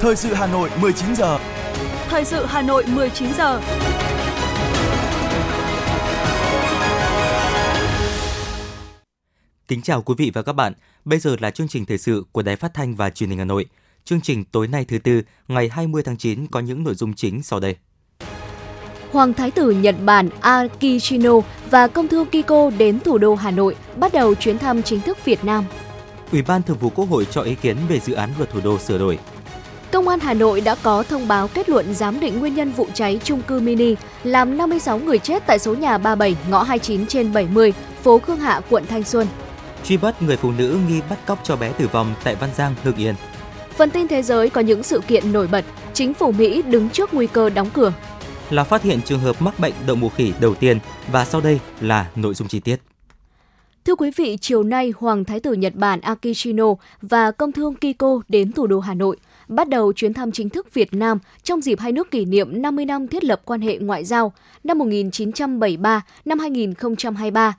Thời sự Hà Nội 19 giờ. Thời sự Hà Nội 19 giờ. Kính chào quý vị và các bạn. Bây giờ là chương trình thời sự của Đài Phát thanh và Truyền hình Hà Nội. Chương trình tối nay thứ tư, ngày 20 tháng 9 có những nội dung chính sau đây. Hoàng Thái tử Nhật Bản Akishino và Công thương Kiko đến thủ đô Hà Nội bắt đầu chuyến thăm chính thức Việt Nam. Ủy ban Thường vụ Quốc hội cho ý kiến về dự án luật thủ đô sửa đổi. Công an Hà Nội đã có thông báo kết luận giám định nguyên nhân vụ cháy trung cư mini làm 56 người chết tại số nhà 37 ngõ 29 trên 70, phố Khương Hạ, quận Thanh Xuân. Truy bắt người phụ nữ nghi bắt cóc cho bé tử vong tại Văn Giang, Hưng Yên. Phần tin thế giới có những sự kiện nổi bật, chính phủ Mỹ đứng trước nguy cơ đóng cửa. Là phát hiện trường hợp mắc bệnh đậu mùa khỉ đầu tiên và sau đây là nội dung chi tiết. Thưa quý vị, chiều nay Hoàng Thái tử Nhật Bản Akishino và Công thương Kiko đến thủ đô Hà Nội – bắt đầu chuyến thăm chính thức Việt Nam trong dịp hai nước kỷ niệm 50 năm thiết lập quan hệ ngoại giao năm 1973 năm 2023.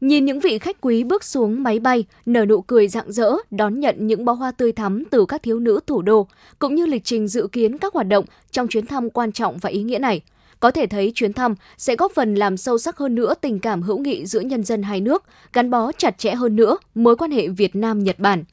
Nhìn những vị khách quý bước xuống máy bay, nở nụ cười rạng rỡ, đón nhận những bó hoa tươi thắm từ các thiếu nữ thủ đô, cũng như lịch trình dự kiến các hoạt động trong chuyến thăm quan trọng và ý nghĩa này. Có thể thấy chuyến thăm sẽ góp phần làm sâu sắc hơn nữa tình cảm hữu nghị giữa nhân dân hai nước, gắn bó chặt chẽ hơn nữa mối quan hệ Việt Nam-Nhật Bản.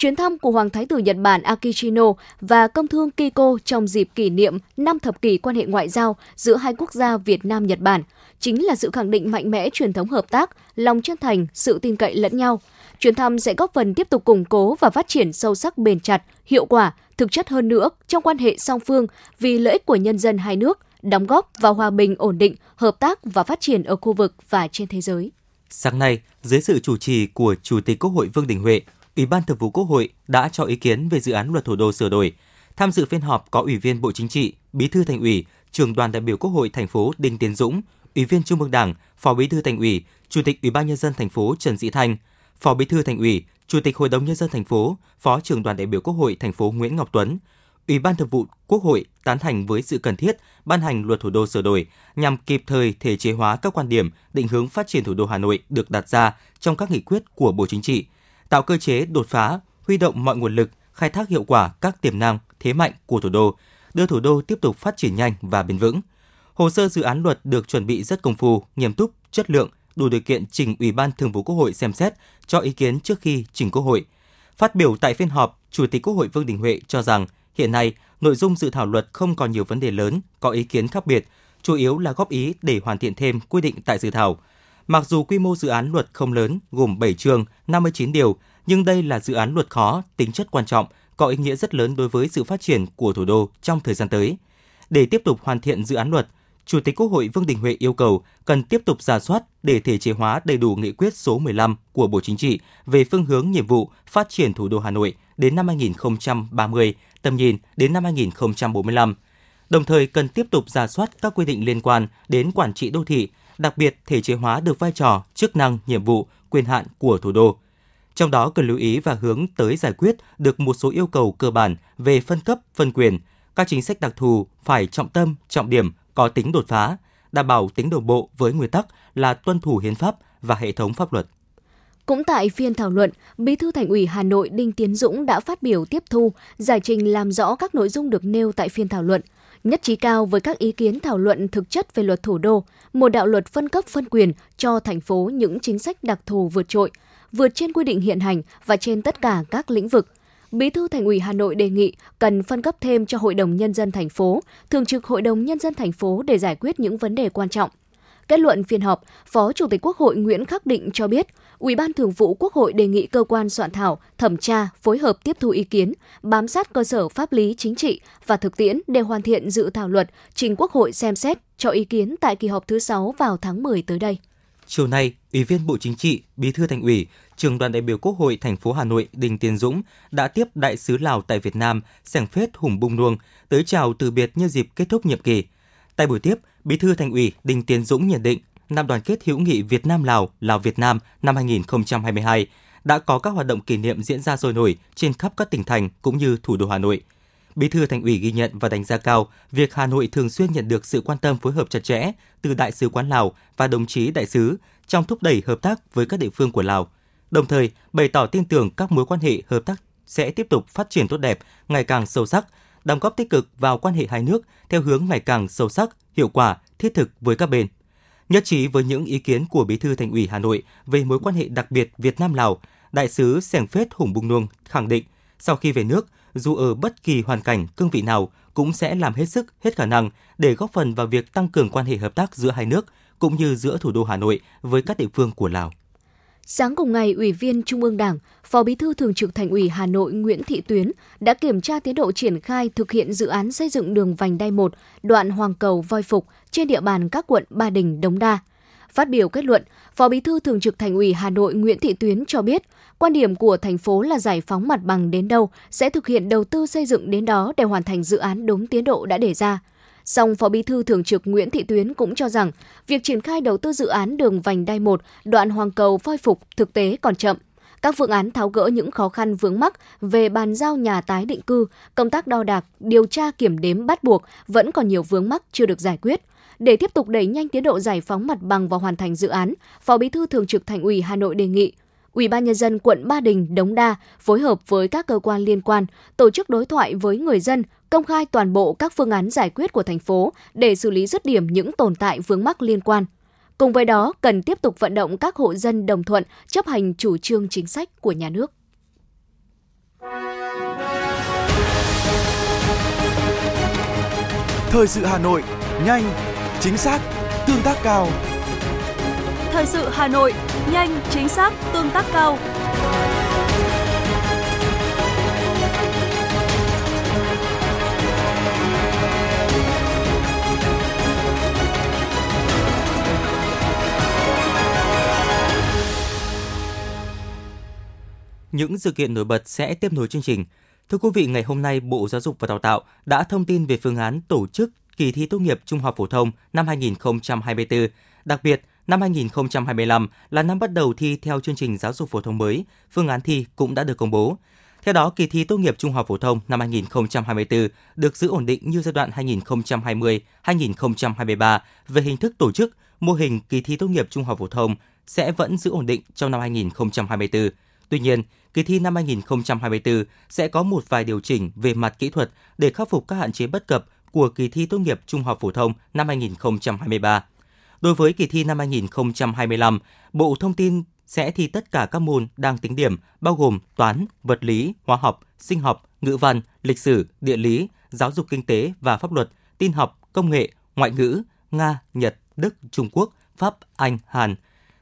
Chuyến thăm của Hoàng Thái tử Nhật Bản Akishino và công thương Kiko trong dịp kỷ niệm năm thập kỷ quan hệ ngoại giao giữa hai quốc gia Việt Nam-Nhật Bản chính là sự khẳng định mạnh mẽ truyền thống hợp tác, lòng chân thành, sự tin cậy lẫn nhau. Chuyến thăm sẽ góp phần tiếp tục củng cố và phát triển sâu sắc bền chặt, hiệu quả, thực chất hơn nữa trong quan hệ song phương vì lợi ích của nhân dân hai nước, đóng góp vào hòa bình ổn định, hợp tác và phát triển ở khu vực và trên thế giới. Sáng nay, dưới sự chủ trì của Chủ tịch Quốc hội Vương Đình Huệ, Ủy ban Thường vụ Quốc hội đã cho ý kiến về dự án luật thủ đô sửa đổi. Tham dự phiên họp có Ủy viên Bộ Chính trị, Bí thư Thành ủy, Trưởng đoàn đại biểu Quốc hội thành phố Đinh Tiến Dũng, Ủy viên Trung ương Đảng, Phó Bí thư Thành ủy, Chủ tịch Ủy ban nhân dân thành phố Trần Sĩ Thanh, Phó Bí thư Thành ủy, Chủ tịch Hội đồng nhân dân thành phố, Phó trưởng đoàn đại biểu Quốc hội thành phố Nguyễn Ngọc Tuấn. Ủy ban Thường vụ Quốc hội tán thành với sự cần thiết ban hành luật thủ đô sửa đổi nhằm kịp thời thể chế hóa các quan điểm, định hướng phát triển thủ đô Hà Nội được đặt ra trong các nghị quyết của Bộ Chính trị – tạo cơ chế đột phá, huy động mọi nguồn lực, khai thác hiệu quả các tiềm năng, thế mạnh của thủ đô, đưa thủ đô tiếp tục phát triển nhanh và bền vững. Hồ sơ dự án luật được chuẩn bị rất công phu, nghiêm túc, chất lượng, đủ điều kiện trình Ủy ban Thường vụ Quốc hội xem xét cho ý kiến trước khi trình Quốc hội. Phát biểu tại phiên họp, Chủ tịch Quốc hội Vương Đình Huệ cho rằng hiện nay nội dung dự thảo luật không còn nhiều vấn đề lớn, có ý kiến khác biệt, chủ yếu là góp ý để hoàn thiện thêm quy định tại dự thảo. Mặc dù quy mô dự án luật không lớn, gồm 7 chương, 59 điều, nhưng đây là dự án luật khó, tính chất quan trọng, có ý nghĩa rất lớn đối với sự phát triển của thủ đô trong thời gian tới. Để tiếp tục hoàn thiện dự án luật, Chủ tịch Quốc hội Vương Đình Huệ yêu cầu cần tiếp tục giả soát để thể chế hóa đầy đủ nghị quyết số 15 của Bộ Chính trị về phương hướng nhiệm vụ phát triển thủ đô Hà Nội đến năm 2030, tầm nhìn đến năm 2045. Đồng thời cần tiếp tục giả soát các quy định liên quan đến quản trị đô thị, đặc biệt thể chế hóa được vai trò, chức năng, nhiệm vụ, quyền hạn của thủ đô. Trong đó cần lưu ý và hướng tới giải quyết được một số yêu cầu cơ bản về phân cấp, phân quyền. Các chính sách đặc thù phải trọng tâm, trọng điểm, có tính đột phá, đảm bảo tính đồng bộ với nguyên tắc là tuân thủ hiến pháp và hệ thống pháp luật. Cũng tại phiên thảo luận, Bí thư Thành ủy Hà Nội Đinh Tiến Dũng đã phát biểu tiếp thu, giải trình làm rõ các nội dung được nêu tại phiên thảo luận – nhất trí cao với các ý kiến thảo luận thực chất về luật thủ đô, một đạo luật phân cấp phân quyền cho thành phố những chính sách đặc thù vượt trội, vượt trên quy định hiện hành và trên tất cả các lĩnh vực. Bí thư Thành ủy Hà Nội đề nghị cần phân cấp thêm cho Hội đồng nhân dân thành phố, Thường trực Hội đồng nhân dân thành phố để giải quyết những vấn đề quan trọng. Kết luận phiên họp, Phó Chủ tịch Quốc hội Nguyễn Khắc Định cho biết, Ủy ban Thường vụ Quốc hội đề nghị cơ quan soạn thảo thẩm tra, phối hợp tiếp thu ý kiến, bám sát cơ sở pháp lý chính trị và thực tiễn để hoàn thiện dự thảo luật trình Quốc hội xem xét cho ý kiến tại kỳ họp thứ 6 vào tháng 10 tới đây. Chiều nay, Ủy viên Bộ Chính trị, Bí thư Thành ủy, Trường đoàn đại biểu Quốc hội thành phố Hà Nội Đinh Tiến Dũng đã tiếp đại sứ Lào tại Việt Nam Sẻng Phết Hùng Bung Nuông tới chào từ biệt nhân dịp kết thúc nhiệm kỳ. Tại buổi tiếp, Bí thư Thành ủy Đinh Tiến Dũng nhận định năm đoàn kết hữu nghị Việt Nam Lào, Lào Việt Nam năm 2022 đã có các hoạt động kỷ niệm diễn ra sôi nổi trên khắp các tỉnh thành cũng như thủ đô Hà Nội. Bí thư Thành ủy ghi nhận và đánh giá cao việc Hà Nội thường xuyên nhận được sự quan tâm phối hợp chặt chẽ từ đại sứ quán Lào và đồng chí đại sứ trong thúc đẩy hợp tác với các địa phương của Lào. Đồng thời, bày tỏ tin tưởng các mối quan hệ hợp tác sẽ tiếp tục phát triển tốt đẹp, ngày càng sâu sắc, đóng góp tích cực vào quan hệ hai nước theo hướng ngày càng sâu sắc, hiệu quả, thiết thực với các bên. Nhất trí với những ý kiến của Bí thư Thành ủy Hà Nội về mối quan hệ đặc biệt Việt Nam Lào, đại sứ Sẻng Phết Hùng Bung Nuông khẳng định sau khi về nước, dù ở bất kỳ hoàn cảnh, cương vị nào cũng sẽ làm hết sức, hết khả năng để góp phần vào việc tăng cường quan hệ hợp tác giữa hai nước cũng như giữa thủ đô Hà Nội với các địa phương của Lào. Sáng cùng ngày, Ủy viên Trung ương Đảng, Phó Bí thư Thường trực Thành ủy Hà Nội Nguyễn Thị Tuyến đã kiểm tra tiến độ triển khai thực hiện dự án xây dựng đường vành đai 1, đoạn Hoàng Cầu Voi Phục trên địa bàn các quận Ba Đình, Đống Đa. Phát biểu kết luận, Phó Bí thư Thường trực Thành ủy Hà Nội Nguyễn Thị Tuyến cho biết, quan điểm của thành phố là giải phóng mặt bằng đến đâu sẽ thực hiện đầu tư xây dựng đến đó để hoàn thành dự án đúng tiến độ đã đề ra. Song Phó Bí thư Thường trực Nguyễn Thị Tuyến cũng cho rằng, việc triển khai đầu tư dự án đường vành đai 1, đoạn Hoàng Cầu phôi phục thực tế còn chậm. Các phương án tháo gỡ những khó khăn vướng mắc về bàn giao nhà tái định cư, công tác đo đạc, điều tra kiểm đếm bắt buộc vẫn còn nhiều vướng mắc chưa được giải quyết. Để tiếp tục đẩy nhanh tiến độ giải phóng mặt bằng và hoàn thành dự án, Phó Bí thư Thường trực Thành ủy Hà Nội đề nghị Ủy ban nhân dân quận Ba Đình, Đống Đa phối hợp với các cơ quan liên quan tổ chức đối thoại với người dân, công khai toàn bộ các phương án giải quyết của thành phố để xử lý dứt điểm những tồn tại vướng mắc liên quan. Cùng với đó, cần tiếp tục vận động các hộ dân đồng thuận chấp hành chủ trương chính sách của nhà nước. Thời sự Hà Nội, nhanh, chính xác, tương tác cao. Thời sự Hà Nội, nhanh, chính xác, tương tác cao. Những sự kiện nổi bật sẽ tiếp nối chương trình. Thưa quý vị, ngày hôm nay Bộ Giáo dục và Đào tạo đã thông tin về phương án tổ chức kỳ thi tốt nghiệp trung học phổ thông năm 2024. Đặc biệt, năm 2025 là năm bắt đầu thi theo chương trình giáo dục phổ thông mới, phương án thi cũng đã được công bố. Theo đó, kỳ thi tốt nghiệp trung học phổ thông năm 2024 được giữ ổn định như giai đoạn 2020-2023 về hình thức tổ chức, mô hình kỳ thi tốt nghiệp trung học phổ thông sẽ vẫn giữ ổn định trong năm 2024. Tuy nhiên, kỳ thi năm 2024 sẽ có một vài điều chỉnh về mặt kỹ thuật để khắc phục các hạn chế bất cập của kỳ thi tốt nghiệp trung học phổ thông năm 2023. Đối với kỳ thi năm 2025, Bộ Thông tin sẽ thi tất cả các môn đang tính điểm, bao gồm toán, vật lý, hóa học, sinh học, ngữ văn, lịch sử, địa lý, giáo dục kinh tế và pháp luật, tin học, công nghệ, ngoại ngữ, Nga, Nhật, Đức, Trung Quốc, Pháp, Anh, Hàn.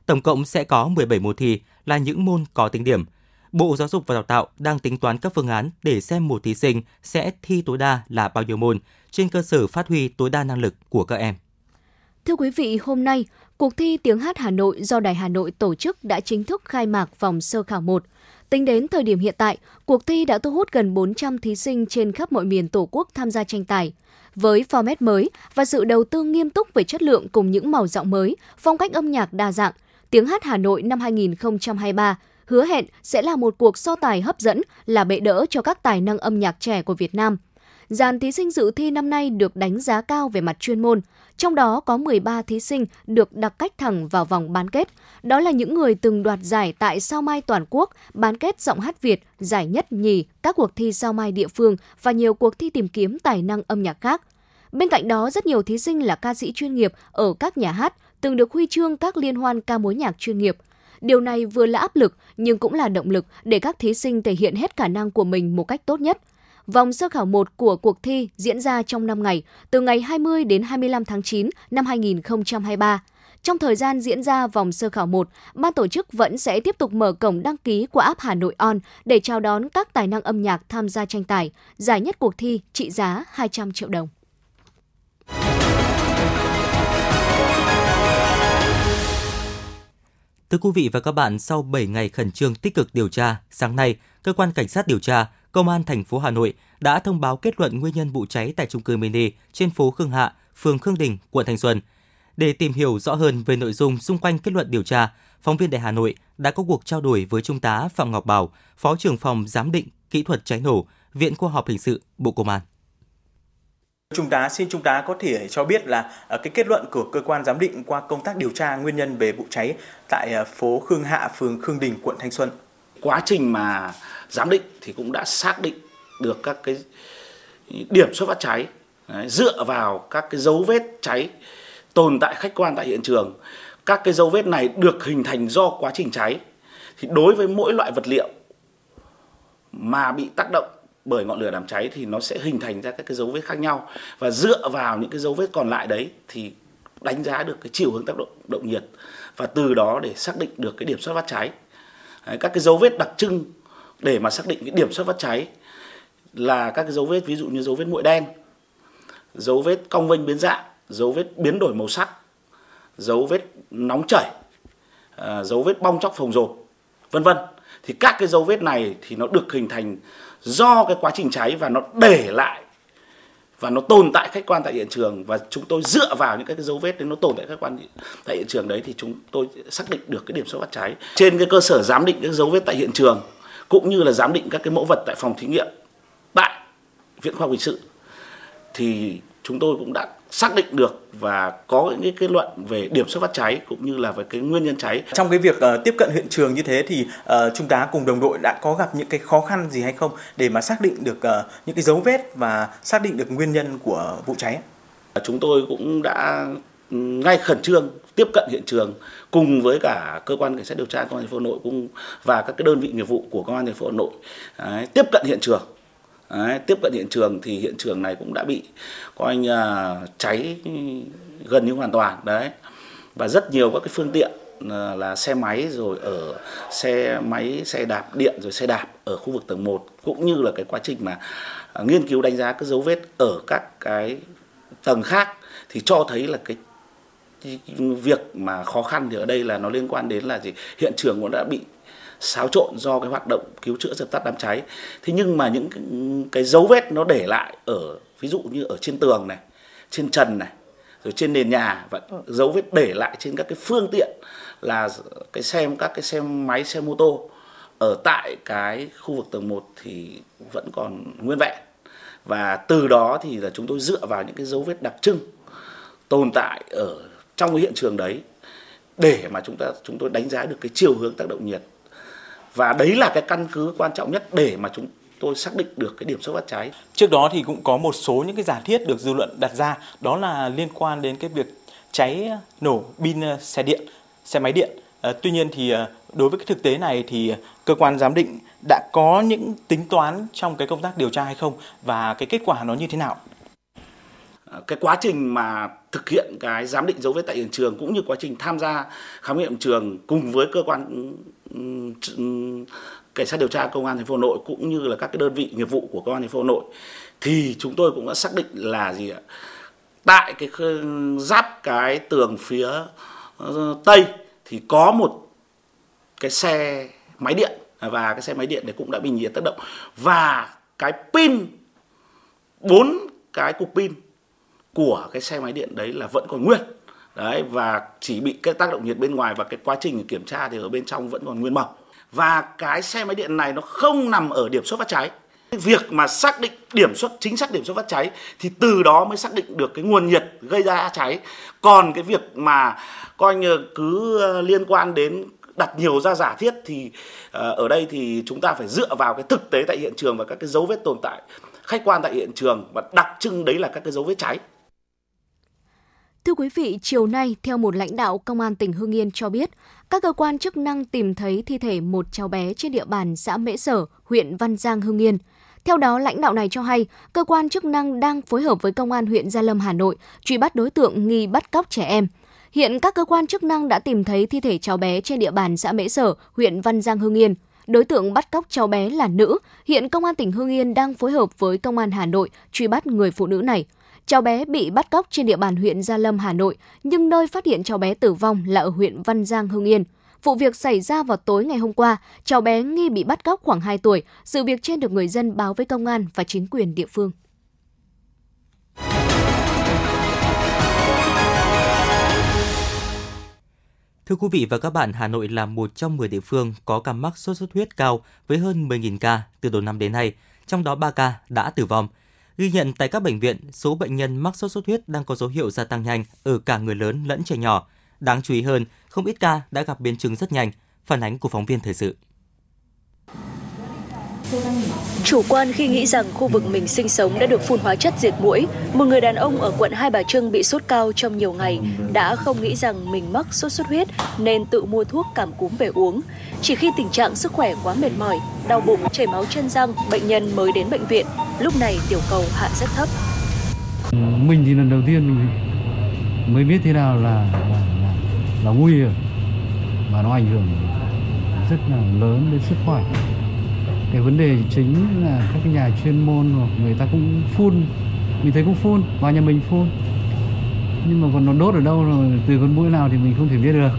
Tổng cộng sẽ có 17 môn thi là những môn có tính điểm. Bộ Giáo dục và Đào tạo đang tính toán các phương án để xem một thí sinh sẽ thi tối đa là bao nhiêu môn trên cơ sở phát huy tối đa năng lực của các em. Thưa quý vị, hôm nay, cuộc thi tiếng hát Hà Nội do Đài Hà Nội tổ chức đã chính thức khai mạc vòng sơ khảo 1. Tính đến thời điểm hiện tại, cuộc thi đã thu hút gần 400 thí sinh trên khắp mọi miền Tổ quốc tham gia tranh tài. Với format mới và sự đầu tư nghiêm túc về chất lượng cùng những màu giọng mới, phong cách âm nhạc đa dạng, Tiếng hát Hà Nội năm 2023 hứa hẹn sẽ là một cuộc so tài hấp dẫn, là bệ đỡ cho các tài năng âm nhạc trẻ của Việt Nam. Dàn thí sinh dự thi năm nay được đánh giá cao về mặt chuyên môn, trong đó có 13 thí sinh được đặt cách thẳng vào vòng bán kết. Đó là những người từng đoạt giải tại Sao Mai Toàn quốc, bán kết giọng hát Việt, giải nhất nhì, các cuộc thi Sao Mai địa phương và nhiều cuộc thi tìm kiếm tài năng âm nhạc khác. Bên cạnh đó, rất nhiều thí sinh là ca sĩ chuyên nghiệp ở các nhà hát, từng được huy chương các liên hoan ca mối nhạc chuyên nghiệp. Điều này vừa là áp lực nhưng cũng là động lực để các thí sinh thể hiện hết khả năng của mình một cách tốt nhất. Vòng sơ khảo 1 của cuộc thi diễn ra trong 5 ngày, từ ngày 20 đến 25 tháng 9 năm 2023. Trong thời gian diễn ra vòng sơ khảo 1, ban tổ chức vẫn sẽ tiếp tục mở cổng đăng ký của app Hà Nội On để chào đón các tài năng âm nhạc tham gia tranh tài. Giải nhất cuộc thi trị giá 200 triệu đồng. Thưa quý vị và các bạn, sau 7 ngày khẩn trương tích cực điều tra, sáng nay, cơ quan cảnh sát điều tra Công an thành phố Hà Nội đã thông báo kết luận nguyên nhân vụ cháy tại trung cư mini trên phố Khương Hạ, phường Khương Đình, quận Thanh Xuân. Để tìm hiểu rõ hơn về nội dung xung quanh kết luận điều tra, phóng viên Đại Hà Nội đã có cuộc trao đổi với Trung tá Phạm Ngọc Bảo, Phó trưởng phòng giám định kỹ thuật cháy nổ, Viện Khoa học Hình sự, Bộ Công an. Trung tá xin Trung tá có thể cho biết là ờ, cái kết luận của cơ quan giám định qua công tác điều tra nguyên nhân về vụ cháy tại ờ, phố Khương Hạ, phường Khương Đình, quận Thanh Xuân. Quá trình mà giám định thì cũng đã xác định được các cái điểm xuất phát cháy. Đấy, dựa vào các cái dấu vết cháy tồn tại khách quan tại hiện trường. Các cái dấu vết này được hình thành do quá trình cháy. Thì đối với mỗi loại vật liệu mà bị tác động bởi ngọn lửa đám cháy thì nó sẽ hình thành ra các cái dấu vết khác nhau. Và dựa vào những cái dấu vết còn lại đấy thì đánh giá được cái chiều hướng tác động động nhiệt. Và từ đó để xác định được cái điểm xuất phát cháy. Đấy, các cái dấu vết đặc trưng để mà xác định cái điểm xuất phát cháy là các cái dấu vết, ví dụ như dấu vết muội đen, dấu vết cong vênh biến dạng, dấu vết biến đổi màu sắc, dấu vết nóng chảy à, dấu vết bong chóc phồng rộp, vân vân. Thì các cái dấu vết này thì nó được hình thành do cái quá trình cháy và nó để lại và nó tồn tại khách quan tại hiện trường. Và chúng tôi dựa vào những cái dấu vết đấy nó tồn tại khách quan tại hiện trường đấy thì chúng tôi xác định được cái điểm xuất phát cháy. Trên cái cơ sở giám định các dấu vết tại hiện trường cũng như là giám định các cái mẫu vật tại phòng thí nghiệm tại viện khoa học hình sự thì chúng tôi cũng đã xác định được và có những cái kết luận về điểm xuất phát cháy cũng như là về cái nguyên nhân cháy. Trong cái việc uh, tiếp cận hiện trường như thế thì uh, chúng ta cùng đồng đội đã có gặp những cái khó khăn gì hay không để mà xác định được uh, những cái dấu vết và xác định được nguyên nhân của vụ cháy? Chúng tôi cũng đã ngay khẩn trương tiếp cận hiện trường cùng với cả cơ quan cảnh sát điều tra công an thành phố Hà Nội cũng và các cái đơn vị nghiệp vụ của công an thành phố Hà Nội. Đấy, tiếp cận hiện trường. Đấy, tiếp cận hiện trường thì hiện trường này cũng đã bị coi như cháy gần như hoàn toàn. Đấy và rất nhiều các cái phương tiện ờ, là xe máy rồi ở xe máy xe đạp điện rồi xe đạp ở khu vực tầng 1 cũng như là cái quá trình mà ờ, nghiên cứu đánh giá các dấu vết ở các cái tầng khác thì cho thấy là cái việc mà khó khăn thì ở đây là nó liên quan đến là gì? Hiện trường cũng đã bị xáo trộn do cái hoạt động cứu chữa dập tắt đám cháy. Thế nhưng mà những cái, cái dấu vết nó để lại ở ví dụ như ở trên tường này trên trần này rồi trên nền nhà và dấu vết để lại trên các cái phương tiện là cái xe các cái xe máy xe mô tô ở tại cái khu vực tầng 1 thì vẫn còn nguyên vẹn. Và từ đó thì là chúng tôi dựa vào những cái dấu vết đặc trưng tồn tại ở trong cái hiện trường đấy để mà chúng ta chúng tôi đánh giá được cái chiều hướng tác động nhiệt và đấy là cái căn cứ quan trọng nhất để mà chúng tôi xác định được cái điểm xuất phát cháy. Trước đó thì cũng có một số những cái giả thiết được dư luận đặt ra đó là liên quan đến cái việc cháy nổ pin xe điện, xe máy điện. À, tuy nhiên thì ờ, đối với cái thực tế này thì cơ quan giám định đã có những tính toán trong cái công tác điều tra hay không và cái kết quả nó như thế nào? Cái quá trình mà thực hiện cái giám định dấu vết tại hiện trường cũng như quá trình tham gia khám nghiệm trường cùng với cơ quan cảnh sát điều tra công an thành phố Hà Nội cũng như là các cái đơn vị nghiệp vụ của công an thành phố Hà Nội, thì chúng tôi cũng đã xác định là gì ạ? Tại cái giáp cái tường phía ờ, tây thì có một cái xe máy điện, và cái xe máy điện này cũng đã bị nhiệt tác động. Và cái pin, bốn cái cục pin của cái xe máy điện đấy là vẫn còn nguyên. Đấy, và chỉ bị cái tác động nhiệt bên ngoài và cái quá trình kiểm tra thì ở bên trong vẫn còn nguyên màu. Và cái xe máy điện này nó không nằm ở điểm xuất phát cháy. Việc mà xác định điểm xuất, chính xác điểm xuất phát cháy thì từ đó mới xác định được cái nguồn nhiệt gây ra cháy. Còn cái việc mà coi như cứ ờ, liên quan đến đặt nhiều ra giả thiết thì ờ, ở đây thì chúng ta phải dựa vào cái thực tế tại hiện trường và các cái dấu vết tồn tại, khách quan tại hiện trường và đặc trưng đấy là các cái dấu vết cháy. Thưa quý vị, chiều nay, theo một lãnh đạo Công an tỉnh Hưng Yên cho biết, các cơ quan chức năng tìm thấy thi thể một cháu bé trên địa bàn xã Mễ Sở, huyện Văn Giang, Hưng Yên. Theo đó, lãnh đạo này cho hay, cơ quan chức năng đang phối hợp với Công an huyện Gia Lâm, Hà Nội truy bắt đối tượng nghi bắt cóc trẻ em. Hiện các cơ quan chức năng đã tìm thấy thi thể cháu bé trên địa bàn xã Mễ Sở, huyện Văn Giang, Hưng Yên. Đối tượng bắt cóc cháu bé là nữ. Hiện Công an tỉnh Hưng Yên đang phối hợp với Công an Hà Nội truy bắt người phụ nữ này. Cháu bé bị bắt cóc trên địa bàn huyện Gia Lâm, Hà Nội, nhưng nơi phát hiện cháu bé tử vong là ở huyện Văn Giang, Hưng Yên. Vụ việc xảy ra vào tối ngày hôm qua, cháu bé nghi bị bắt cóc khoảng 2 tuổi. Sự việc trên được người dân báo với công an và chính quyền địa phương. Thưa quý vị và các bạn, Hà Nội là một trong 10 địa phương có ca mắc sốt xuất huyết cao với hơn 10.000 ca từ đầu năm đến nay, trong đó 3 ca đã tử vong. Ghi nhận tại các bệnh viện, số bệnh nhân mắc sốt xuất huyết đang có dấu hiệu gia tăng nhanh ở cả người lớn lẫn trẻ nhỏ. Đáng chú ý hơn, không ít ca đã gặp biến chứng rất nhanh, phản ánh của phóng viên thời sự. Chủ quan khi nghĩ rằng khu vực mình sinh sống đã được phun hóa chất diệt mũi, một người đàn ông ở quận Hai Bà Trưng bị sốt cao trong nhiều ngày đã không nghĩ rằng mình mắc sốt xuất huyết nên tự mua thuốc cảm cúm về uống. Chỉ khi tình trạng sức khỏe quá mệt mỏi, đau bụng, chảy máu chân răng, bệnh nhân mới đến bệnh viện. Lúc này tiểu cầu hạ rất thấp. Mình thì lần đầu tiên mình mới biết thế nào là là, là, là nguy hiểm và nó ảnh hưởng rất là lớn đến sức khỏe. Cái vấn đề chính là các cái nhà chuyên môn hoặc người ta cũng phun mình thấy cũng phun vào nhà mình phun. Nhưng mà còn nó đốt ở đâu rồi từ con mũi nào thì mình không thể biết được.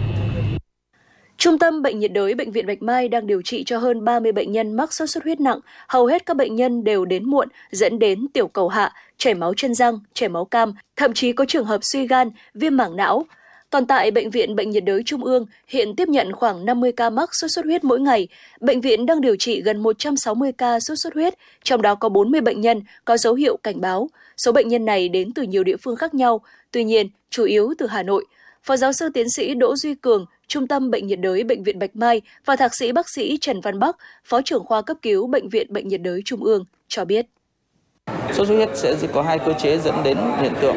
Trung tâm Bệnh nhiệt đới Bệnh viện Bạch Mai đang điều trị cho hơn 30 bệnh nhân mắc sốt xuất huyết nặng. Hầu hết các bệnh nhân đều đến muộn, dẫn đến tiểu cầu hạ, chảy máu chân răng, chảy máu cam, thậm chí có trường hợp suy gan, viêm mảng não. Còn tại Bệnh viện Bệnh nhiệt đới Trung ương, hiện tiếp nhận khoảng 50 ca mắc sốt xuất huyết mỗi ngày. Bệnh viện đang điều trị gần 160 ca sốt xuất huyết, trong đó có 40 bệnh nhân có dấu hiệu cảnh báo. Số bệnh nhân này đến từ nhiều địa phương khác nhau, tuy nhiên, chủ yếu từ Hà Nội. Phó giáo sư tiến sĩ Đỗ Duy Cường, Trung tâm Bệnh nhiệt đới Bệnh viện Bạch Mai và Thạc sĩ bác sĩ Trần Văn Bắc, Phó trưởng khoa cấp cứu Bệnh viện Bệnh nhiệt đới Trung ương cho biết. Sốt xuất huyết sẽ có hai cơ chế dẫn đến hiện tượng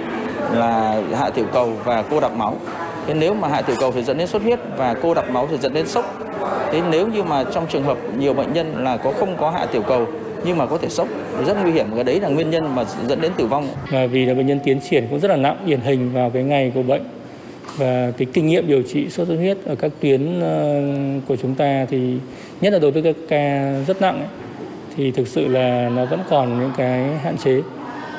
là hạ tiểu cầu và cô đặc máu. Thế nếu mà hạ tiểu cầu thì dẫn đến sốt huyết và cô đặc máu thì dẫn đến sốc. Thế nếu như mà trong trường hợp nhiều bệnh nhân là có không có hạ tiểu cầu nhưng mà có thể sốc rất nguy hiểm cái đấy là nguyên nhân mà dẫn đến tử vong. Và vì là bệnh nhân tiến triển cũng rất là nặng điển hình vào cái ngày của bệnh và cái kinh nghiệm điều trị sốt xuất huyết ở các tuyến ờ, của chúng ta thì nhất là đối với các ca rất nặng ấy, thì thực sự là nó vẫn còn những cái hạn chế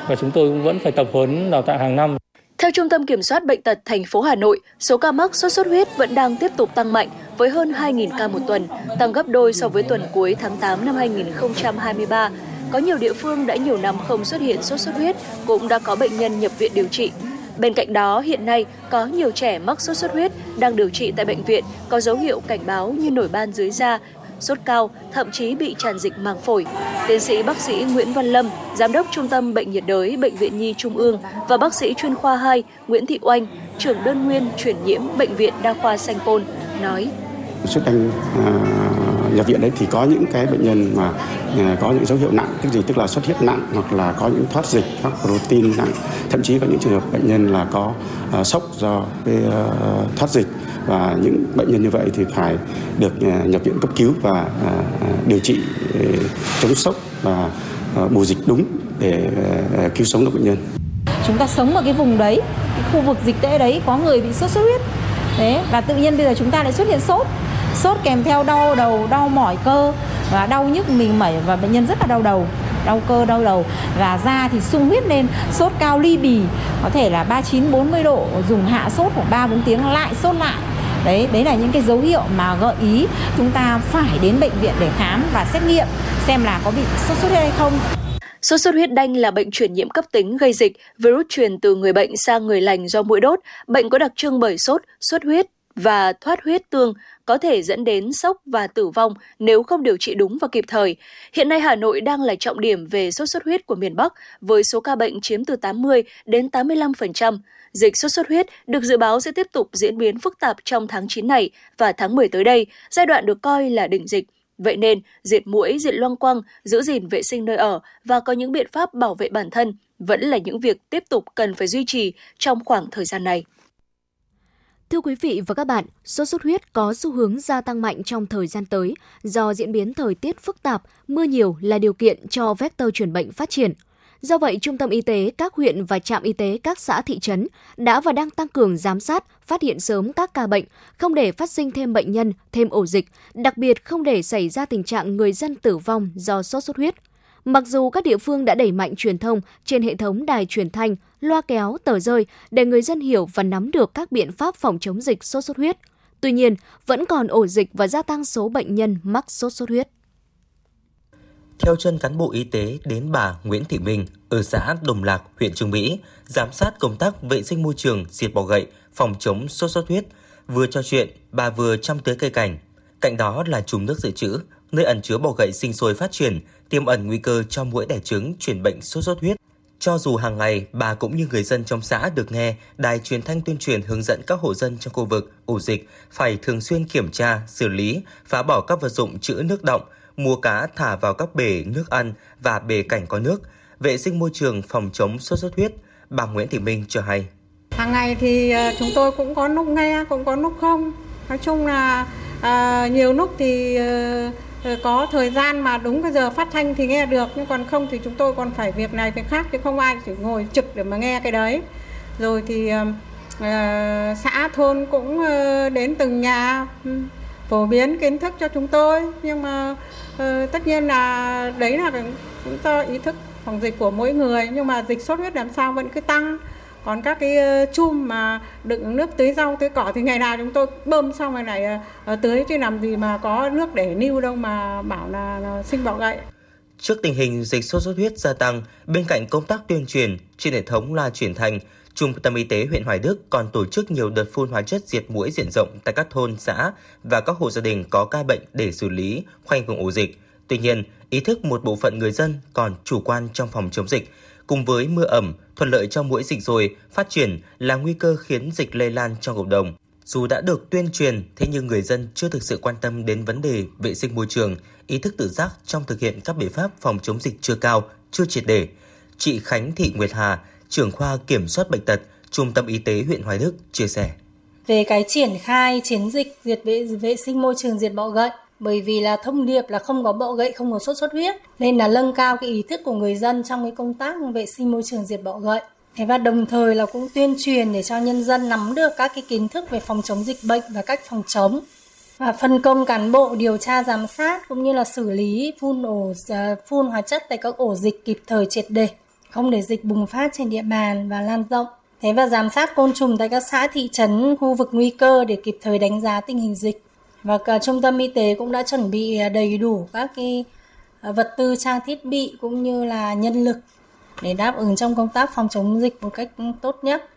và chúng tôi cũng vẫn phải tập huấn đào tạo hàng năm. Theo Trung tâm Kiểm soát Bệnh tật thành phố Hà Nội, số ca mắc sốt xuất huyết vẫn đang tiếp tục tăng mạnh với hơn 2.000 ca một tuần, tăng gấp đôi so với tuần cuối tháng 8 năm 2023. Có nhiều địa phương đã nhiều năm không xuất hiện sốt xuất huyết, cũng đã có bệnh nhân nhập viện điều trị. Bên cạnh đó, hiện nay có nhiều trẻ mắc sốt xuất huyết đang điều trị tại bệnh viện có dấu hiệu cảnh báo như nổi ban dưới da, sốt cao, thậm chí bị tràn dịch màng phổi. Tiến sĩ bác sĩ Nguyễn Văn Lâm, Giám đốc Trung tâm Bệnh nhiệt đới Bệnh viện Nhi Trung ương và bác sĩ chuyên khoa 2 Nguyễn Thị Oanh, trưởng đơn nguyên chuyển nhiễm Bệnh viện Đa khoa Sanh Pôn, nói. Xuất anh à, nhập viện đấy thì có những cái bệnh nhân mà à, có những dấu hiệu nặng, tức gì tức là xuất huyết nặng hoặc là có những thoát dịch, thoát protein nặng, thậm chí có những trường hợp bệnh nhân là có uh, sốc do cái uh, thoát dịch và những bệnh nhân như vậy thì phải được uh, nhập viện cấp cứu và uh, điều trị uh, chống sốc và uh, bù dịch đúng để uh, cứu sống được bệnh nhân. Chúng ta sống ở cái vùng đấy, cái khu vực dịch tễ đấy có người bị sốt xuất huyết thế, và tự nhiên bây giờ chúng ta lại xuất hiện sốt. Sốt kèm theo đau đầu, đau mỏi cơ, và đau nhức mình mẩy và bệnh nhân rất là đau đầu. Đau cơ, đau đầu. Và da thì sung huyết lên, sốt cao ly bì, có thể là 39 40 độ, dùng hạ sốt khoảng 3 4 tiếng, lại sốt lại. Đấy đấy là những cái dấu hiệu mà gợi ý chúng ta phải đến bệnh viện để khám và xét nghiệm xem là có bị sốt xuất huyết hay không. Sốt xuất huyết đanh là bệnh truyền nhiễm cấp tính gây dịch, virus truyền từ người bệnh sang người lành do mũi đốt. Bệnh có đặc trưng bởi sốt, xuất huyết và thoát huyết tương, có thể dẫn đến sốc và tử vong nếu không điều trị đúng và kịp thời. Hiện nay Hà Nội đang là trọng điểm về sốt xuất huyết của miền Bắc với số ca bệnh chiếm từ 80 đến 85%. Dịch sốt xuất huyết được dự báo sẽ tiếp tục diễn biến phức tạp trong tháng 9 này và tháng 10 tới đây, giai đoạn được coi là đỉnh dịch. Vậy nên, diệt mũi, diệt loang quăng, giữ gìn vệ sinh nơi ở và có những biện pháp bảo vệ bản thân vẫn là những việc tiếp tục cần phải duy trì trong khoảng thời gian này. Thưa quý vị và các bạn, sốt xuất huyết có xu hướng gia tăng mạnh trong thời gian tới do diễn biến thời tiết phức tạp, mưa nhiều là điều kiện cho vector truyền bệnh phát triển. Do vậy, Trung tâm Y tế các huyện và trạm y tế các xã thị trấn đã và đang tăng cường giám sát, phát hiện sớm các ca bệnh, không để phát sinh thêm bệnh nhân, thêm ổ dịch, đặc biệt không để xảy ra tình trạng người dân tử vong do sốt xuất huyết. Mặc dù các địa phương đã đẩy mạnh truyền thông trên hệ thống đài truyền thanh, loa kéo, tờ rơi để người dân hiểu và nắm được các biện pháp phòng chống dịch sốt xuất huyết, tuy nhiên vẫn còn ổ dịch và gia tăng số bệnh nhân mắc sốt xuất huyết. Theo chân cán bộ y tế đến bà Nguyễn Thị Minh ở xã Đồng Lạc, huyện Trường Mỹ, giám sát công tác vệ sinh môi trường, diệt bọ gậy, phòng chống sốt xuất huyết. Vừa trò chuyện, bà vừa chăm tưới cây cảnh. Cạnh đó là chùm nước dự trữ, nơi ẩn chứa bọ gậy sinh sôi phát triển, tiềm ẩn nguy cơ cho mũi đẻ trứng truyền bệnh sốt xuất huyết. Cho dù hàng ngày bà cũng như người dân trong xã được nghe đài truyền thanh tuyên truyền hướng dẫn các hộ dân trong khu vực ổ dịch phải thường xuyên kiểm tra, xử lý, phá bỏ các vật dụng trữ nước động, mua cá thả vào các bể nước ăn và bể cảnh có nước, vệ sinh môi trường phòng chống sốt xuất huyết, bà Nguyễn Thị Minh cho hay. Hàng ngày thì ờ, chúng tôi cũng có lúc nghe, cũng có lúc không. Nói chung là à, nhiều lúc thì à, có thời gian mà đúng cái giờ phát thanh thì nghe được nhưng còn không thì chúng tôi còn phải việc này việc khác chứ không ai chỉ ngồi trực để mà nghe cái đấy rồi thì à, xã thôn cũng đến từng nhà phổ biến kiến thức cho chúng tôi. Nhưng mà uh, tất nhiên là đấy là cũng do ý thức phòng dịch của mỗi người. Nhưng mà dịch sốt huyết làm sao vẫn cứ tăng. Còn các cái ờ, chum mà đựng nước tưới rau tưới cỏ thì ngày nào chúng tôi bơm xong rồi này ờ, tưới. Chứ làm gì mà có nước để lưu đâu mà bảo là, là sinh bọ gậy. Trước tình hình dịch sốt xuất huyết gia tăng, bên cạnh công tác tuyên truyền trên hệ thống loa truyền thanh, Trung tâm Y tế huyện Hoài Đức còn tổ chức nhiều đợt phun hóa chất diệt mũi diện rộng tại các thôn, xã và các hộ gia đình có ca bệnh để xử lý, khoanh vùng ổ dịch. Tuy nhiên, ý thức một bộ phận người dân còn chủ quan trong phòng chống dịch, cùng với mưa ẩm, thuận lợi cho mũi dịch rồi phát triển là nguy cơ khiến dịch lây lan trong cộng đồng. Dù đã được tuyên truyền, thế nhưng người dân chưa thực sự quan tâm đến vấn đề vệ sinh môi trường, ý thức tự giác trong thực hiện các biện pháp phòng chống dịch chưa cao, chưa triệt để. Chị Khánh Thị Nguyệt Hà, trưởng khoa kiểm soát bệnh tật, Trung tâm Y tế huyện Hoài Đức chia sẻ. Về cái triển khai chiến dịch diệt vệ, vệ sinh môi trường diệt bọ gậy, bởi vì là thông điệp là không có bọ gậy không có sốt xuất huyết nên là nâng cao cái ý thức của người dân trong cái công tác vệ sinh môi trường diệt bọ gậy. Thế và đồng thời là cũng tuyên truyền để cho nhân dân nắm được các cái kiến thức về phòng chống dịch bệnh và cách phòng chống. Và phân công cán bộ điều tra giám sát cũng như là xử lý phun ổ à, phun hóa chất tại các ổ dịch kịp thời triệt để không để dịch bùng phát trên địa bàn và lan rộng thế và giám sát côn trùng tại các xã thị trấn khu vực nguy cơ để kịp thời đánh giá tình hình dịch và cả trung tâm y tế cũng đã chuẩn bị à, đầy đủ các cái à, vật tư trang thiết bị cũng như là nhân lực để đáp ứng trong công tác phòng chống dịch một cách tốt nhất.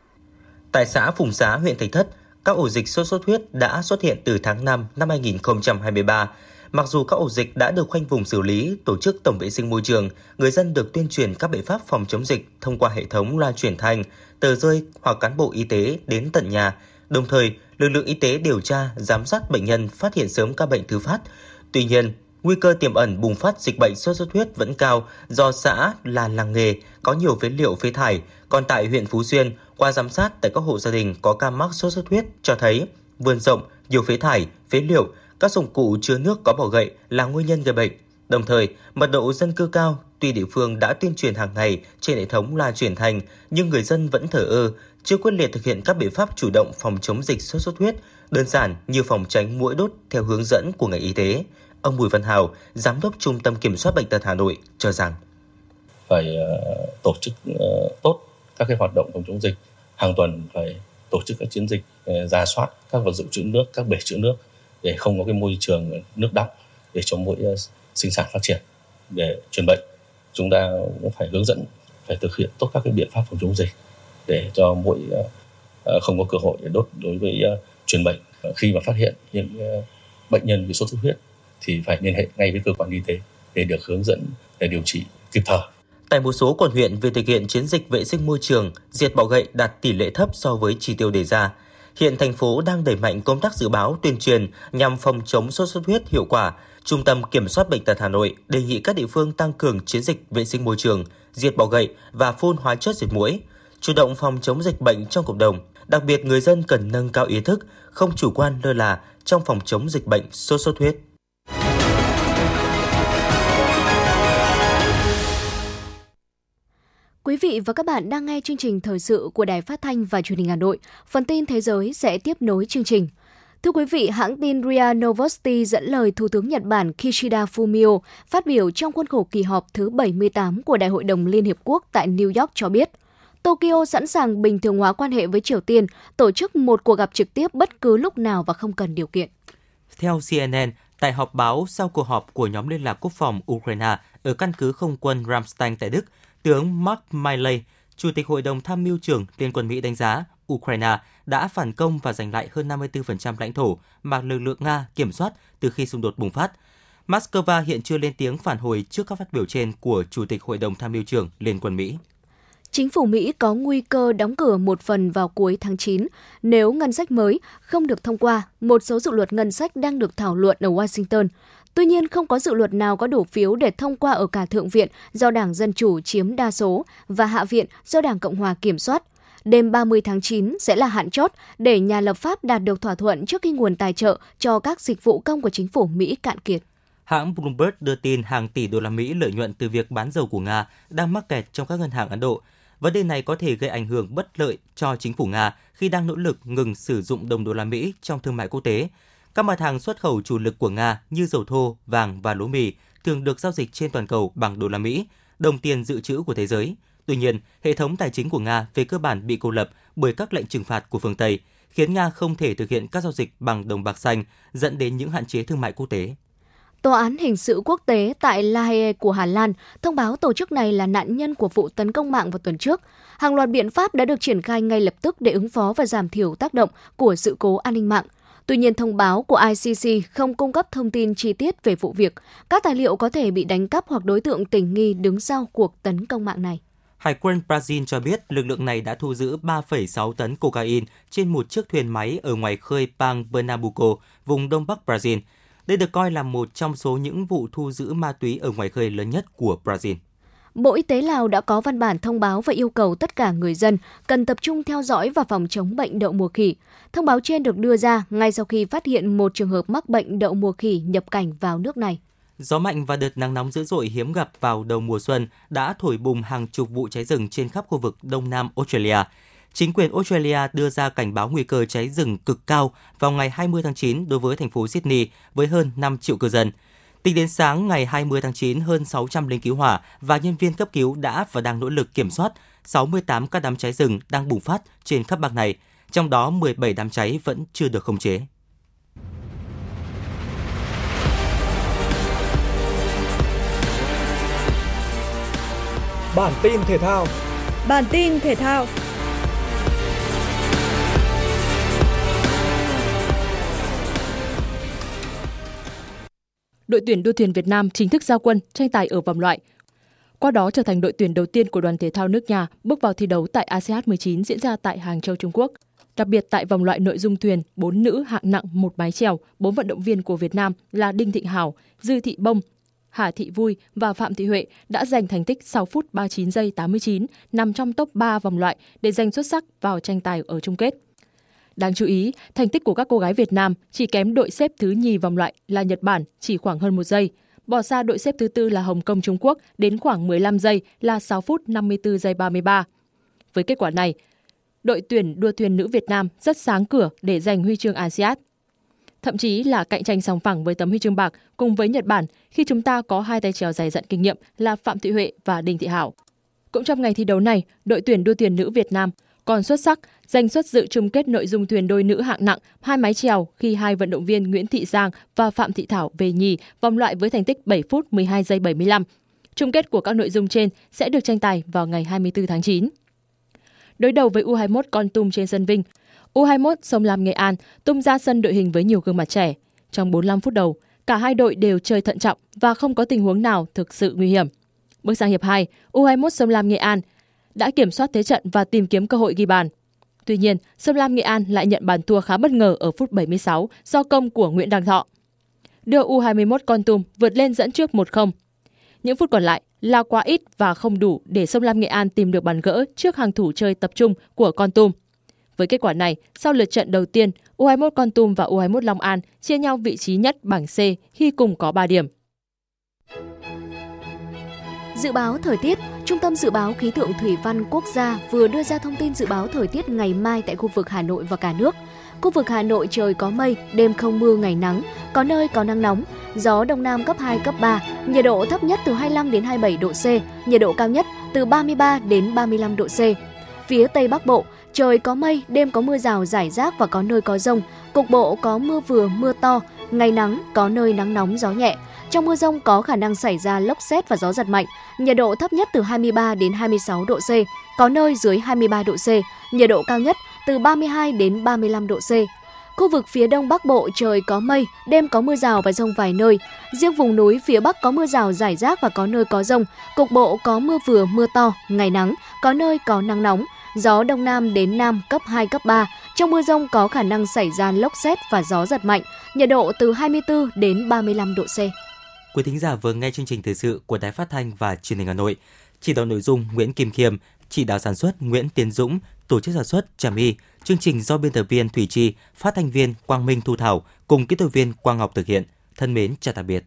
Tại xã Phùng Xá, huyện Thạch Thất, các ổ dịch sốt xuất huyết đã xuất hiện từ tháng 5 năm 2023. Mặc dù các ổ dịch đã được khoanh vùng xử lý, tổ chức tổng vệ sinh môi trường, người dân được tuyên truyền các biện pháp phòng chống dịch thông qua hệ thống loa truyền thanh, tờ rơi hoặc cán bộ y tế đến tận nhà. Đồng thời, lực lượng y tế điều tra, giám sát bệnh nhân phát hiện sớm các bệnh thứ phát. Tuy nhiên, nguy cơ tiềm ẩn bùng phát dịch bệnh sốt xuất huyết vẫn cao do xã là làng nghề có nhiều phế liệu phế thải. Còn tại huyện Phú Xuyên, qua giám sát tại các hộ gia đình có ca mắc sốt xuất huyết cho thấy vườn rộng, nhiều phế thải, phế liệu, các dụng cụ chứa nước có bỏ gậy là nguyên nhân gây bệnh. Đồng thời, mật độ dân cư cao, tuy địa phương đã tuyên truyền hàng ngày trên hệ thống loa truyền thanh, nhưng người dân vẫn thờ ơ, chưa quyết liệt thực hiện các biện pháp chủ động phòng chống dịch sốt xuất huyết, đơn giản như phòng tránh mũi đốt theo hướng dẫn của ngành y tế. Ông Bùi Văn Hào, Giám đốc Trung tâm Kiểm soát Bệnh tật Hà Nội cho rằng phải ờ, tổ chức ờ, tốt các cái hoạt động phòng chống dịch hàng tuần phải tổ chức các chiến dịch ờ, giả ra soát các vật dụng trữ nước các bể trữ nước để không có cái môi trường nước đọng để cho mũi ờ, sinh sản phát triển để truyền bệnh chúng ta cũng phải hướng dẫn phải thực hiện tốt các cái biện pháp phòng chống dịch để cho mũi ờ, ờ, không có cơ hội để đốt đối với truyền bệnh khi mà phát hiện những bệnh nhân bị sốt xuất huyết thì phải liên hệ ngay với cơ quan y tế để được hướng dẫn để điều trị kịp thời. Tại một số quận huyện về thực hiện chiến dịch vệ sinh môi trường, diệt bọ gậy đạt tỷ lệ thấp so với chỉ tiêu đề ra. Hiện thành phố đang đẩy mạnh công tác dự báo tuyên truyền nhằm phòng chống sốt xuất huyết hiệu quả. Trung tâm Kiểm soát bệnh tật Hà Nội đề nghị các địa phương tăng cường chiến dịch vệ sinh môi trường, diệt bọ gậy và phun hóa chất diệt mũi, chủ động phòng chống dịch bệnh trong cộng đồng. Đặc biệt người dân cần nâng cao ý thức, không chủ quan lơ là trong phòng chống dịch bệnh sốt xuất huyết. Quý vị và các bạn đang nghe chương trình thời sự của Đài Phát thanh và Truyền hình Hà Nội. Phần tin thế giới sẽ tiếp nối chương trình. Thưa quý vị, hãng tin RIA Novosti dẫn lời Thủ tướng Nhật Bản Kishida Fumio phát biểu trong khuôn khổ kỳ họp thứ 78 của Đại hội đồng Liên Hiệp Quốc tại New York cho biết, Tokyo sẵn sàng bình thường hóa quan hệ với Triều Tiên, tổ chức một cuộc gặp trực tiếp bất cứ lúc nào và không cần điều kiện. Theo CNN, tại họp báo sau cuộc họp của nhóm liên lạc quốc phòng Ukraine ở căn cứ không quân Ramstein tại Đức, tướng Mark Milley, Chủ tịch Hội đồng Tham mưu trưởng Liên quân Mỹ đánh giá Ukraine đã phản công và giành lại hơn 54% lãnh thổ mà lực lượng Nga kiểm soát từ khi xung đột bùng phát. Moscow hiện chưa lên tiếng phản hồi trước các phát biểu trên của Chủ tịch Hội đồng Tham mưu trưởng Liên quân Mỹ. chính phủ Mỹ có nguy cơ đóng cửa một phần vào cuối tháng 9 nếu ngân sách mới không được thông qua. Một số dự luật ngân sách đang được thảo luận ở Washington. Tuy nhiên, không có dự luật nào có đủ phiếu để thông qua ở cả Thượng viện do Đảng Dân Chủ chiếm đa số và Hạ viện do Đảng Cộng Hòa kiểm soát. Đêm 30 tháng 9 sẽ là hạn chót để nhà lập pháp đạt được thỏa thuận trước khi nguồn tài trợ cho các dịch vụ công của chính phủ Mỹ cạn kiệt. Hãng Bloomberg đưa tin hàng tỷ đô la Mỹ lợi nhuận từ việc bán dầu của Nga đang mắc kẹt trong các ngân hàng Ấn Độ. Vấn đề này có thể gây ảnh hưởng bất lợi cho chính phủ Nga khi đang nỗ lực ngừng sử dụng đồng đô la Mỹ trong thương mại quốc tế. Các mặt hàng xuất khẩu chủ lực của Nga như dầu thô, vàng và lúa mì thường được giao dịch trên toàn cầu bằng đô la Mỹ, đồng tiền dự trữ của thế giới. Tuy nhiên, hệ thống tài chính của Nga về cơ bản bị cô lập bởi các lệnh trừng phạt của phương Tây, khiến Nga không thể thực hiện các giao dịch bằng đồng bạc xanh, dẫn đến những hạn chế thương mại quốc tế. Tòa án hình sự quốc tế tại La Haye của Hà Lan thông báo tổ chức này là nạn nhân của vụ tấn công mạng vào tuần trước. Hàng loạt biện pháp đã được triển khai ngay lập tức để ứng phó và giảm thiểu tác động của sự cố an ninh mạng. Tuy nhiên, thông báo của ICC không cung cấp thông tin chi tiết về vụ việc. Các tài liệu có thể bị đánh cắp hoặc đối tượng tình nghi đứng sau cuộc tấn công mạng này. Hải quân Brazil cho biết lực lượng này đã thu giữ 3,6 tấn cocaine trên một chiếc thuyền máy ở ngoài khơi bang Pernambuco, vùng đông bắc Brazil. Đây được coi là một trong số những vụ thu giữ ma túy ở ngoài khơi lớn nhất của Brazil. Bộ Y tế Lào đã có văn bản thông báo và yêu cầu tất cả người dân cần tập trung theo dõi và phòng chống bệnh đậu mùa khỉ. Thông báo trên được đưa ra ngay sau khi phát hiện một trường hợp mắc bệnh đậu mùa khỉ nhập cảnh vào nước này. Gió mạnh và đợt nắng nóng dữ dội hiếm gặp vào đầu mùa xuân đã thổi bùng hàng chục vụ cháy rừng trên khắp khu vực Đông Nam Australia. Chính quyền Australia đưa ra cảnh báo nguy cơ cháy rừng cực cao vào ngày 20 tháng 9 đối với thành phố Sydney với hơn 5 triệu cư dân. Tính đến sáng ngày 20 tháng 9, hơn 600 lính cứu hỏa và nhân viên cấp cứu đã và đang nỗ lực kiểm soát 68 các đám cháy rừng đang bùng phát trên khắp bang này, trong đó 17 đám cháy vẫn chưa được khống chế. Bản tin thể thao Bản tin thể thao đội tuyển đua thuyền Việt Nam chính thức giao quân tranh tài ở vòng loại. Qua đó trở thành đội tuyển đầu tiên của đoàn thể thao nước nhà bước vào thi đấu tại ASEAN 19 diễn ra tại Hàng Châu, Trung Quốc. Đặc biệt tại vòng loại nội dung thuyền, bốn nữ hạng nặng một mái chèo, bốn vận động viên của Việt Nam là Đinh Thị Hảo, Dư Thị Bông, Hà Thị Vui và Phạm Thị Huệ đã giành thành tích 6 phút 39 giây 89, nằm trong top 3 vòng loại để giành xuất sắc vào tranh tài ở chung kết. Đáng chú ý, thành tích của các cô gái Việt Nam chỉ kém đội xếp thứ nhì vòng loại là Nhật Bản chỉ khoảng hơn một giây. Bỏ xa đội xếp thứ tư là Hồng Kông Trung Quốc đến khoảng 15 giây là 6 phút 54 giây 33. Với kết quả này, đội tuyển đua thuyền nữ Việt Nam rất sáng cửa để giành huy chương ASEAN. Thậm chí là cạnh tranh song phẳng với tấm huy chương bạc cùng với Nhật Bản khi chúng ta có hai tay trèo dày dặn kinh nghiệm là Phạm Thị Huệ và Đinh Thị Hảo. Cũng trong ngày thi đấu này, đội tuyển đua thuyền nữ Việt Nam còn xuất sắc giành xuất dự chung kết nội dung thuyền đôi nữ hạng nặng hai mái chèo khi hai vận động viên Nguyễn Thị Giang và Phạm Thị Thảo về nhì vòng loại với thành tích 7 phút 12 giây 75. Chung kết của các nội dung trên sẽ được tranh tài vào ngày 24 tháng 9. Đối đầu với U21 Con Tum trên sân Vinh, U21 Sông Lam Nghệ An tung ra sân đội hình với nhiều gương mặt trẻ. Trong 45 phút đầu, cả hai đội đều chơi thận trọng và không có tình huống nào thực sự nguy hiểm. Bước sang hiệp 2, U21 Sông Lam Nghệ An đã kiểm soát thế trận và tìm kiếm cơ hội ghi bàn. Tuy nhiên, Sông Lam Nghệ An lại nhận bàn thua khá bất ngờ ở phút 76 do công của Nguyễn Đăng Thọ. Đưa U21 Con Tum vượt lên dẫn trước 1-0. Những phút còn lại là quá ít và không đủ để Sông Lam Nghệ An tìm được bàn gỡ trước hàng thủ chơi tập trung của Con Tum. Với kết quả này, sau lượt trận đầu tiên, U21 Con Tum và U21 Long An chia nhau vị trí nhất bảng C khi cùng có 3 điểm. Dự báo thời tiết, Trung tâm Dự báo Khí tượng Thủy văn Quốc gia vừa đưa ra thông tin dự báo thời tiết ngày mai tại khu vực Hà Nội và cả nước. Khu vực Hà Nội trời có mây, đêm không mưa ngày nắng, có nơi có nắng nóng, gió đông nam cấp 2, cấp 3, nhiệt độ thấp nhất từ 25 đến 27 độ C, nhiệt độ cao nhất từ 33 đến 35 độ C. Phía Tây Bắc Bộ, trời có mây, đêm có mưa rào rải rác và có nơi có rông, cục bộ có mưa vừa, mưa to, ngày nắng, có nơi nắng nóng, gió nhẹ, trong mưa rông có khả năng xảy ra lốc xét và gió giật mạnh, nhiệt độ thấp nhất từ 23 đến 26 độ C, có nơi dưới 23 độ C, nhiệt độ cao nhất từ 32 đến 35 độ C. Khu vực phía đông bắc bộ trời có mây, đêm có mưa rào và rông vài nơi. Riêng vùng núi phía bắc có mưa rào rải rác và có nơi có rông. Cục bộ có mưa vừa mưa to, ngày nắng, có nơi có nắng nóng. Gió đông nam đến nam cấp 2, cấp 3. Trong mưa rông có khả năng xảy ra lốc xét và gió giật mạnh. Nhiệt độ từ 24 đến 35 độ C. Quý thính giả vừa nghe chương trình thời sự của Đài Phát thanh và Truyền hình Hà Nội. Chỉ đạo nội dung Nguyễn Kim Khiêm, chỉ đạo sản xuất Nguyễn Tiến Dũng, tổ chức sản xuất Trà My, chương trình do biên tập viên Thủy Chi, phát thanh viên Quang Minh Thu Thảo cùng kỹ thuật viên Quang Ngọc thực hiện. Thân mến chào tạm biệt.